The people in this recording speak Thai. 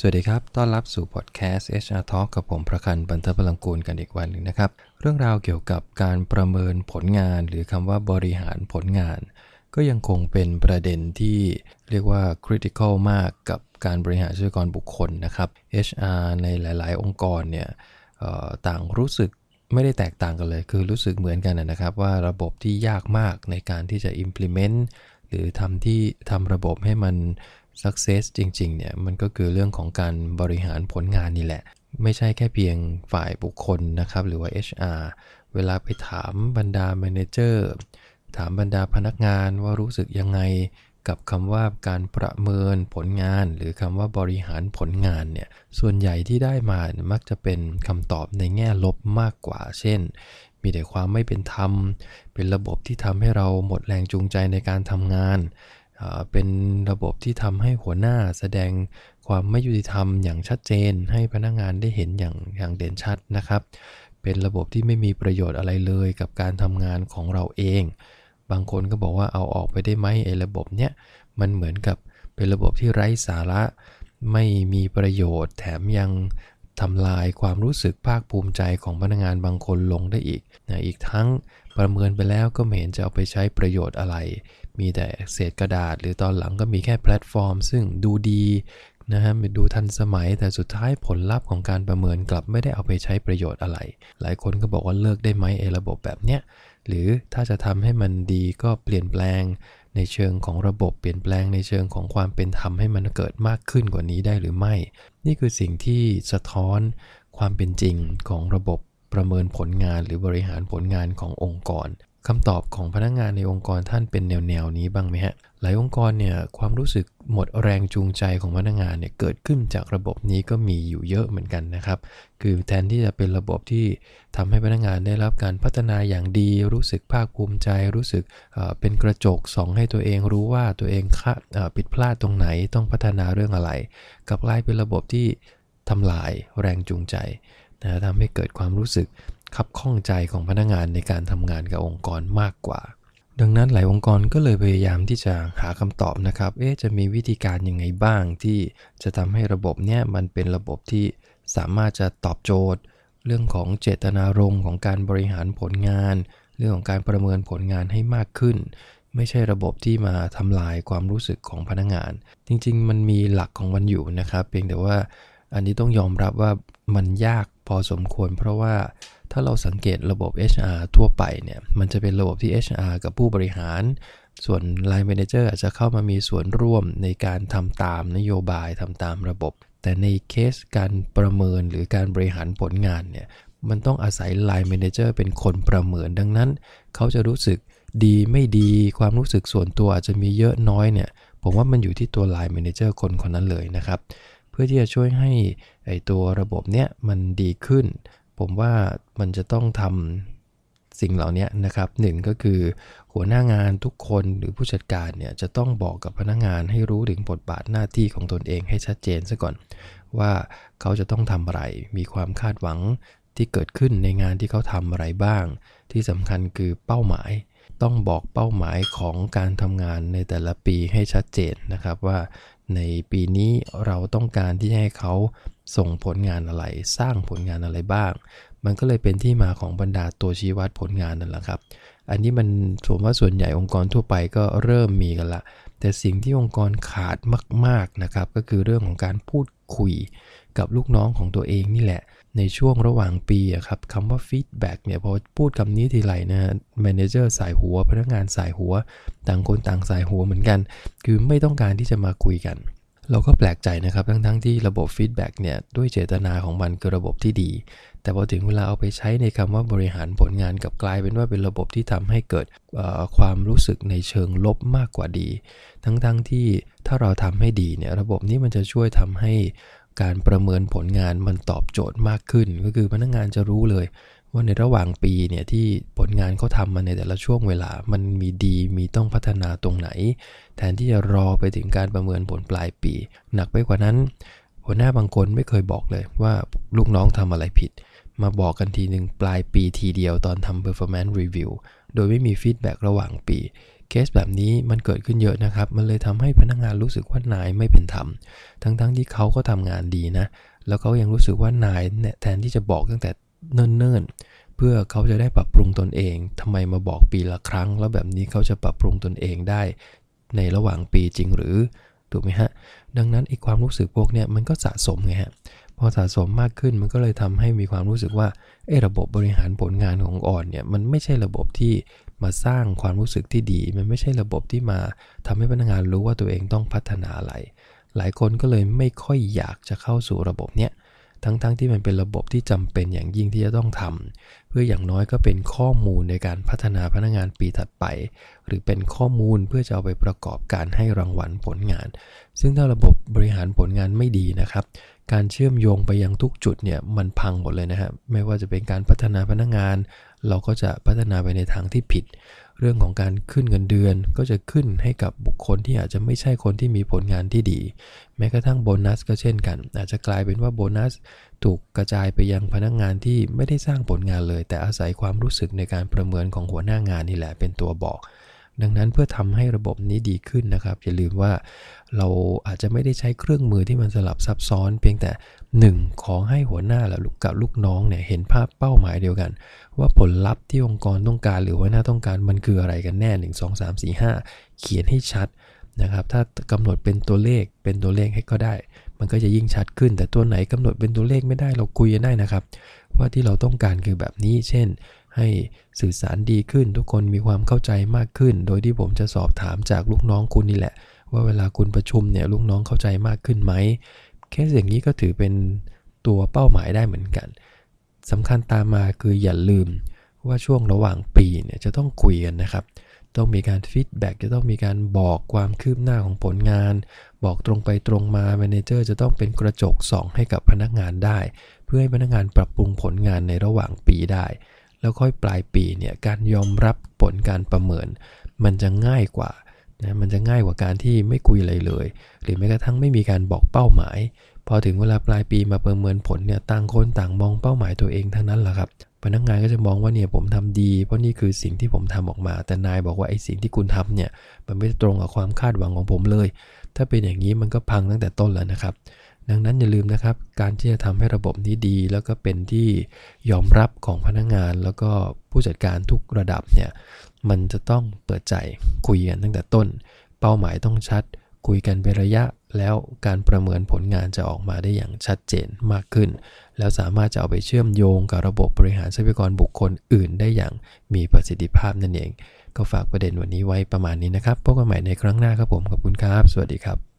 สวัสดีครับ ต้อนรับสู่พอดแคสต์ HR Talk กับผมประคันบันเทพลังกูลกันอีกวันหนึ่งนะครับ เรื่องราวเกี่ยวกับการประเมินผลงาน หรือคำว่าบริหารผลงาน ก็ยังคงเป็นประเด็นที่เรียกว่า critical มากกับการบริหารทรัพยากรบุคคลนะครับ HR ในหลาย ๆ องค์กรเนี่ยต่างรู้สึกไม่ได้แตกต่างกันเลย คือรู้สึกเหมือนกันนะครับ ว่าระบบที่ยากมากในการที่จะ implement หรือทำที่ทำระบบให้มัน success จริงๆเนี่ยมันก็คือเรื่องของการบริหารผลงานนี่แหละ ไม่ใช่แค่เพียงฝ่ายบุคคลนะครับ หรือว่า HR เวลาไปถามบรรดา manager ถามบรรดาพนักงานว่ารู้สึกยังไงกับคำว่าการประเมินผลงาน หรือคำว่าบริหารผลงานเนี่ยส่วนใหญ่ที่ได้มามักจะเป็นคำตอบในแง่ลบมากกว่า เช่น มีแต่ความไม่เป็นธรรม เป็นระบบที่ทำให้เราหมดแรงจูงใจในการทำงาน เป็นระบบที่ทำให้หัวหน้าแสดงความไม่ยุติธรรมอย่างชัดเจน ให้พนักงานได้เห็นอย่างอย่างเด่นชัดนะครับ เป็นระบบที่ไม่มีประโยชน์อะไรเลยกับการทำงานของเราเอง บางคนก็บอกว่าเอาออกไปได้ไหมไอ้ระบบเนี้ยมันเหมือนกับเป็นระบบที่ไร้สาระ ไม่มีประโยชน์ แถมยังทำลายความรู้สึกภาคภูมิใจของพนักงานบางคนลงได้อีกนะอีกทั้งประเมินไปแล้วก็ไม่เห็นจะเอาไปใช้ประโยชน์อะไร มีแต่เศษกระดาษ หรือตอนหลังก็มีแค่แพลตฟอร์ม ซึ่งดูดีนะฮะดูทันสมัยแต่สุดท้ายผลลัพธ์ของการประเมินกลับไม่ได้เอาไปใช้ประโยชน์อะไร หลายคนก็บอกว่าเลิกได้ไหมไอ้ระบบแบบเนี้ยหรือถ้าจะทำให้มันดีก็เปลี่ยนแปลงในเชิงของระบบเปลี่ยนแปลงในเชิงของความเป็นธรรมให้มันเกิดมากขึ้นกว่านี้ได้หรือไม่ นี่คือสิ่งที่สะท้อนความเป็นจริงของระบบประเมินผลงานหรือบริหารผลงานขององค์กร คำตอบของพนักงงานในองค์กรท่านเป็นแนวแนวนี้บ้างไหมฮะ หลายองค์กรเนี่ยความรู้สึกหมดแรงจูงใจของพนักงงานเนี่ยเกิดขึ้นจากระบบนี้ก็มีอยู่เยอะเหมือนกันนะครับ คือแทนที่จะเป็นระบบที่ทำให้พนักงงานได้รับการพัฒนาอย่างดี รู้สึกภาคภูมิใจ รู้สึกเป็นกระจกส่องให้ตัวเองรู้ว่าตัวเองผิดพลาดตรงไหนต้องพัฒนาเรื่องอะไรกลับกลายเป็นระบบที่ทำลายแรงจูงใจนะทำให้เกิดความรู้สึก ขับข้องใจของพนักงานในการทำงานกับองค์กรมากกว่า ดังนั้นหลายองค์กรก็เลยพยายามที่จะหาคำตอบนะครับ เอ๊ะจะมีวิธีการยังไงบ้างที่จะทำให้ระบบเนี้ยมันเป็นระบบที่สามารถจะตอบโจทย์ เรื่องของเจตนารมณ์ของการบริหารผลงาน เรื่องของการประเมินผลงานให้มากขึ้น ไม่ใช่ระบบที่มาทำลายความรู้สึกของพนักงาน จริง ๆ มันมีหลักของมันอยู่นะครับ เพียงแต่ว่าอันนี้ต้องยอมรับว่ามันยากพอสมควร เพราะว่า ถ้าเราสังเกตระบบ HR ทั่วไปเนี่ย มันจะเป็นระบบที่ HR กับผู้บริหาร ส่วน Line Manager อาจจะเข้ามามีส่วนร่วมในการทำตามนโยบายทำตามระบบ แต่ในเคสการประเมินหรือการบริหารผลงานเนี่ย มันต้องอาศัย Line Manager เป็นคนประเมินดังนั้น เขาจะรู้สึกดีไม่ดีความรู้สึกส่วนตัวอาจจะมีเยอะน้อยเนี่ย ผมว่ามันอยู่ที่ตัว Line Manager คนคนนั้นเลยนะครับ เพื่อที่จะช่วยให้ไอตัวระบบเนี้ยมันดีขึ้น ผมว่ามันจะต้องทำสิ่งเหล่านี้นะครับหนึ่งก็คือหัวหน้างานทุกคนหรือผู้จัดการเนี่ยจะต้องบอกกับพนักงงานให้รู้ถึงบทบาทหน้าที่ของตนเองให้ชัดเจนซะก่อน ว่าเขาจะต้องทำอะไร มีความคาดหวังที่เกิดขึ้นในงานที่เขาทำอะไรบ้าง ที่สำคัญคือเป้าหมายต้องบอกเป้าหมายของการทำงานในแต่ละปีให้ชัดเจนนะครับว่า ในปีนี้เราต้องการที่ให้เขาส่งผลงานอะไร สร้างผลงานอะไรบ้าง มันก็เลยเป็นที่มาของบรรดาตัวชี้วัดผลงานนั่นแหละครับ อันนี้มันผมว่าส่วนใหญ่องค์กรทั่วไปก็เริ่มมีกันละ แต่สิ่งที่องค์กรขาดมากๆนะครับ ก็คือเรื่องของการพูดคุยกับลูกน้องของตัวเองนี่แหละ ในช่วงระหว่างปีครับคำว่า feedback เนี่ยพอพูดคำนี้ทีไรนะ manager ส่ายหัว พนักงานส่ายหัว ต่างคนต่างส่ายหัวเหมือนกัน คือไม่ต้องการที่จะมาคุยกัน เราก็แปลกใจนะครับ ทั้งๆที่ระบบ feedback เนี่ย ด้วยเจตนาของมันคือระบบที่ดี แต่พอถึงเวลาเอาไปใช้ในคำว่าบริหารผลงานกลับกลายเป็นว่าเป็นระบบที่ทำให้เกิดความรู้สึกในเชิงลบมากกว่าดี ทั้งๆทที่ถ้าเราทำให้ดีเนี่ย ระบบนี้มันจะช่วยทำให้การประเมินผลงานมันตอบโจทย์มากขึ้น ก็คือพนักงงานจะรู้เลย ว่าในระหว่างปีเนี่ยที่ผลงานเขาทำมาในแต่ละช่วงเวลา มันมีดีมีต้องพัฒนาตรงไหน แทนที่จะรอไปถึงการประเมินผลปลายปี หนักไปกว่านั้น หัวหน้าบางคนไม่เคยบอกเลยว่าลูกน้องทำอะไรผิด มาบอกกันทีหนึ่งปลายปีทีเดียวตอนทำ performance review โดยไม่มีฟีดแบ็ระหว่างปีเคสแบบนี้มันเกิดขึ้นเยอะนะครับ มันเลยทำให้พนักงานรู้สึกว่านายไม่เป็นธรรม ทั้งๆทที่เขาก็ทำงานดีนะ แล้วเขายังรู้สึกว่านายเนี่ยแทนที่จะบอกตั้งแต่ เนิ่นๆ เพื่อเขาจะได้ปรับปรุงตนเองทำไมมาบอกปีละครั้ง แล้วแบบนี้เขาจะปรับปรุงตนเองได้ ในระหว่างปีจริงหรือถูกไหมฮะ ดังนั้นไอ้ความรู้สึกพวกเนี้ยมันก็สะสมไงฮะ พอสะสมมากขึ้นมันก็เลยทำให้มีความรู้สึกว่าไอ้ระบบบริหารผลงานของอ่อนเนี่ยมันไม่ใช่ระบบที่มาสร้างความรู้สึกที่ดี มันไม่ใช่ระบบที่มาทำให้พนักงานรู้ว่าตัวเองต้องพัฒนาอะไร หลายคนก็เลยไม่ค่อยอยากจะเข้าสู่ระบบเนี้ย ทั้งๆทที่มันเป็นระบบที่จำเป็นอย่างยิ่งที่จะต้องทำเพื่ออย่างน้อยก็เป็นข้อมูลในการพัฒนาพนักงานปีถัดไป หรือเป็นข้อมูลเพื่อจะเอาไปประกอบการให้รางวัลผลงาน ซึ่งถ้าระบบบริหารผลงานไม่ดีนะครับ การเชื่อมโยงไปยังทุกจุดเนี่ยมันพังหมดเลยนะครับไม่ว่าจะเป็นการพัฒนาพนักงาน เราก็จะพัฒนาไปในทางที่ผิด เรื่องของการขึ้นเงินเดือนก็จะขึ้นให้กับบุคคลที่อาจจะไม่ใช่คนที่มีผลงานที่ดี แม้กระทั่งโบนัสก็เช่นกัน อาจจะกลายเป็นว่าโบนัสถูกกระจายไปยังพนักงานที่ไม่ได้สร้างผลงานเลย แต่อาศัยความรู้สึกในการประเมินของหัวหน้างานนี่แหละเป็นตัวบอก ดังนั้นเพื่อทำให้ระบบนี้ดีขึ้นนะครับอย่าลืมว่าเราอาจจะไม่ได้ใช้เครื่องมือที่มันสลับซับซ้อน เพียงแต่ 1. ขอให้หัวหน้าและลูกกับลูกน้องเนี่ยเห็นภาพเป้าหมายเดียวกัน ว่าผลลัพธ์ที่องค์กรต้องการหรือว่าหน้าต้องการมันคืออะไรกันแน่ 1 2 3 4 5 เขียนให้ชัดนะครับถ้ากำหนดเป็นตัวเลขเป็นตัวเลขให้ก็ได้ มันก็จะยิ่งชัดขึ้น แต่ตัวไหนกำหนดเป็นตัวเลขไม่ได้เราคุยกันได้นะครับ ว่าที่เราต้องการคือแบบนี้ เช่น ให้สื่อสารดีขึ้น ทุกคนมีความเข้าใจมากขึ้น โดยที่ผมจะสอบถามจากลูกน้องคุณนี่แหละ ว่าเวลาคุณประชุมเนี่ยลูกน้องเข้าใจมากขึ้นไหมแค่อย่างนี้ก็ถือเป็นตัวเป้าหมายได้เหมือนกันสำคัญตามมาคืออย่าลืมว่าช่วงระหว่างปีเนี่ยจะต้องคุยกันนะครับ ต้องมีการ feedback จะต้องมีการบอกความคืบหน้าของผลงาน บอกตรงไปตรงมา manager จะต้องเป็นกระจกส่องให้กับพนักงานได้ เพื่อให้พนักงานปรับปรุงผลงานในระหว่างปีได้ แล้วค่อยปลายปีเนี่ยการยอมรับผลการประเมิน มันจะง่ายกว่านะมันจะง่ายกว่าการที่ไม่คุยอะไรเลย หรือแม้กระทั่งไม่มีการบอกเป้าหมาย พอถึงเวลาปลายปีมาประเมินผลเนี่ยต่างคนต่างมองเป้าหมายตัวเองทั้งนั้นแหละครับพนักงานก็จะมองว่าเนี่ยผมทำดี เพราะนี่คือสิ่งที่ผมทำออกมา แต่นายบอกว่าไอ้สิ่งที่คุณทำเนี่ยมันไม่ตรงกับความคาดหวังของผมเลย ถ้าเป็นอย่างนี้มันก็พังตั้งแต่ต้นแล้วนะครับ ดังนั้นอย่าลืมนะครับ การที่จะทำให้ระบบนี้ดี แล้วก็เป็นที่ยอมรับของพนักงาน แล้วก็ผู้จัดการทุกระดับเนี่ยมันจะต้องเปิดใจคุยกันตั้งแต่ต้น เป้าหมายต้องชัด คุยกันเป็นระยะ แล้วการประเมินผลงานจะออกมาได้อย่างชัดเจนมากขึ้น แล้วสามารถจะเอาไปเชื่อมโยงกับระบบบริหารทรัพยากรบุคคลอื่นได้อย่างมีประสิทธิภาพนั่นเอง ก็ฝากประเด็นวันนี้ไว้ประมาณนี้นะครับพบกันใหม่ในครั้งหน้าครับผมขอบคุณครับ สวัสดีครับ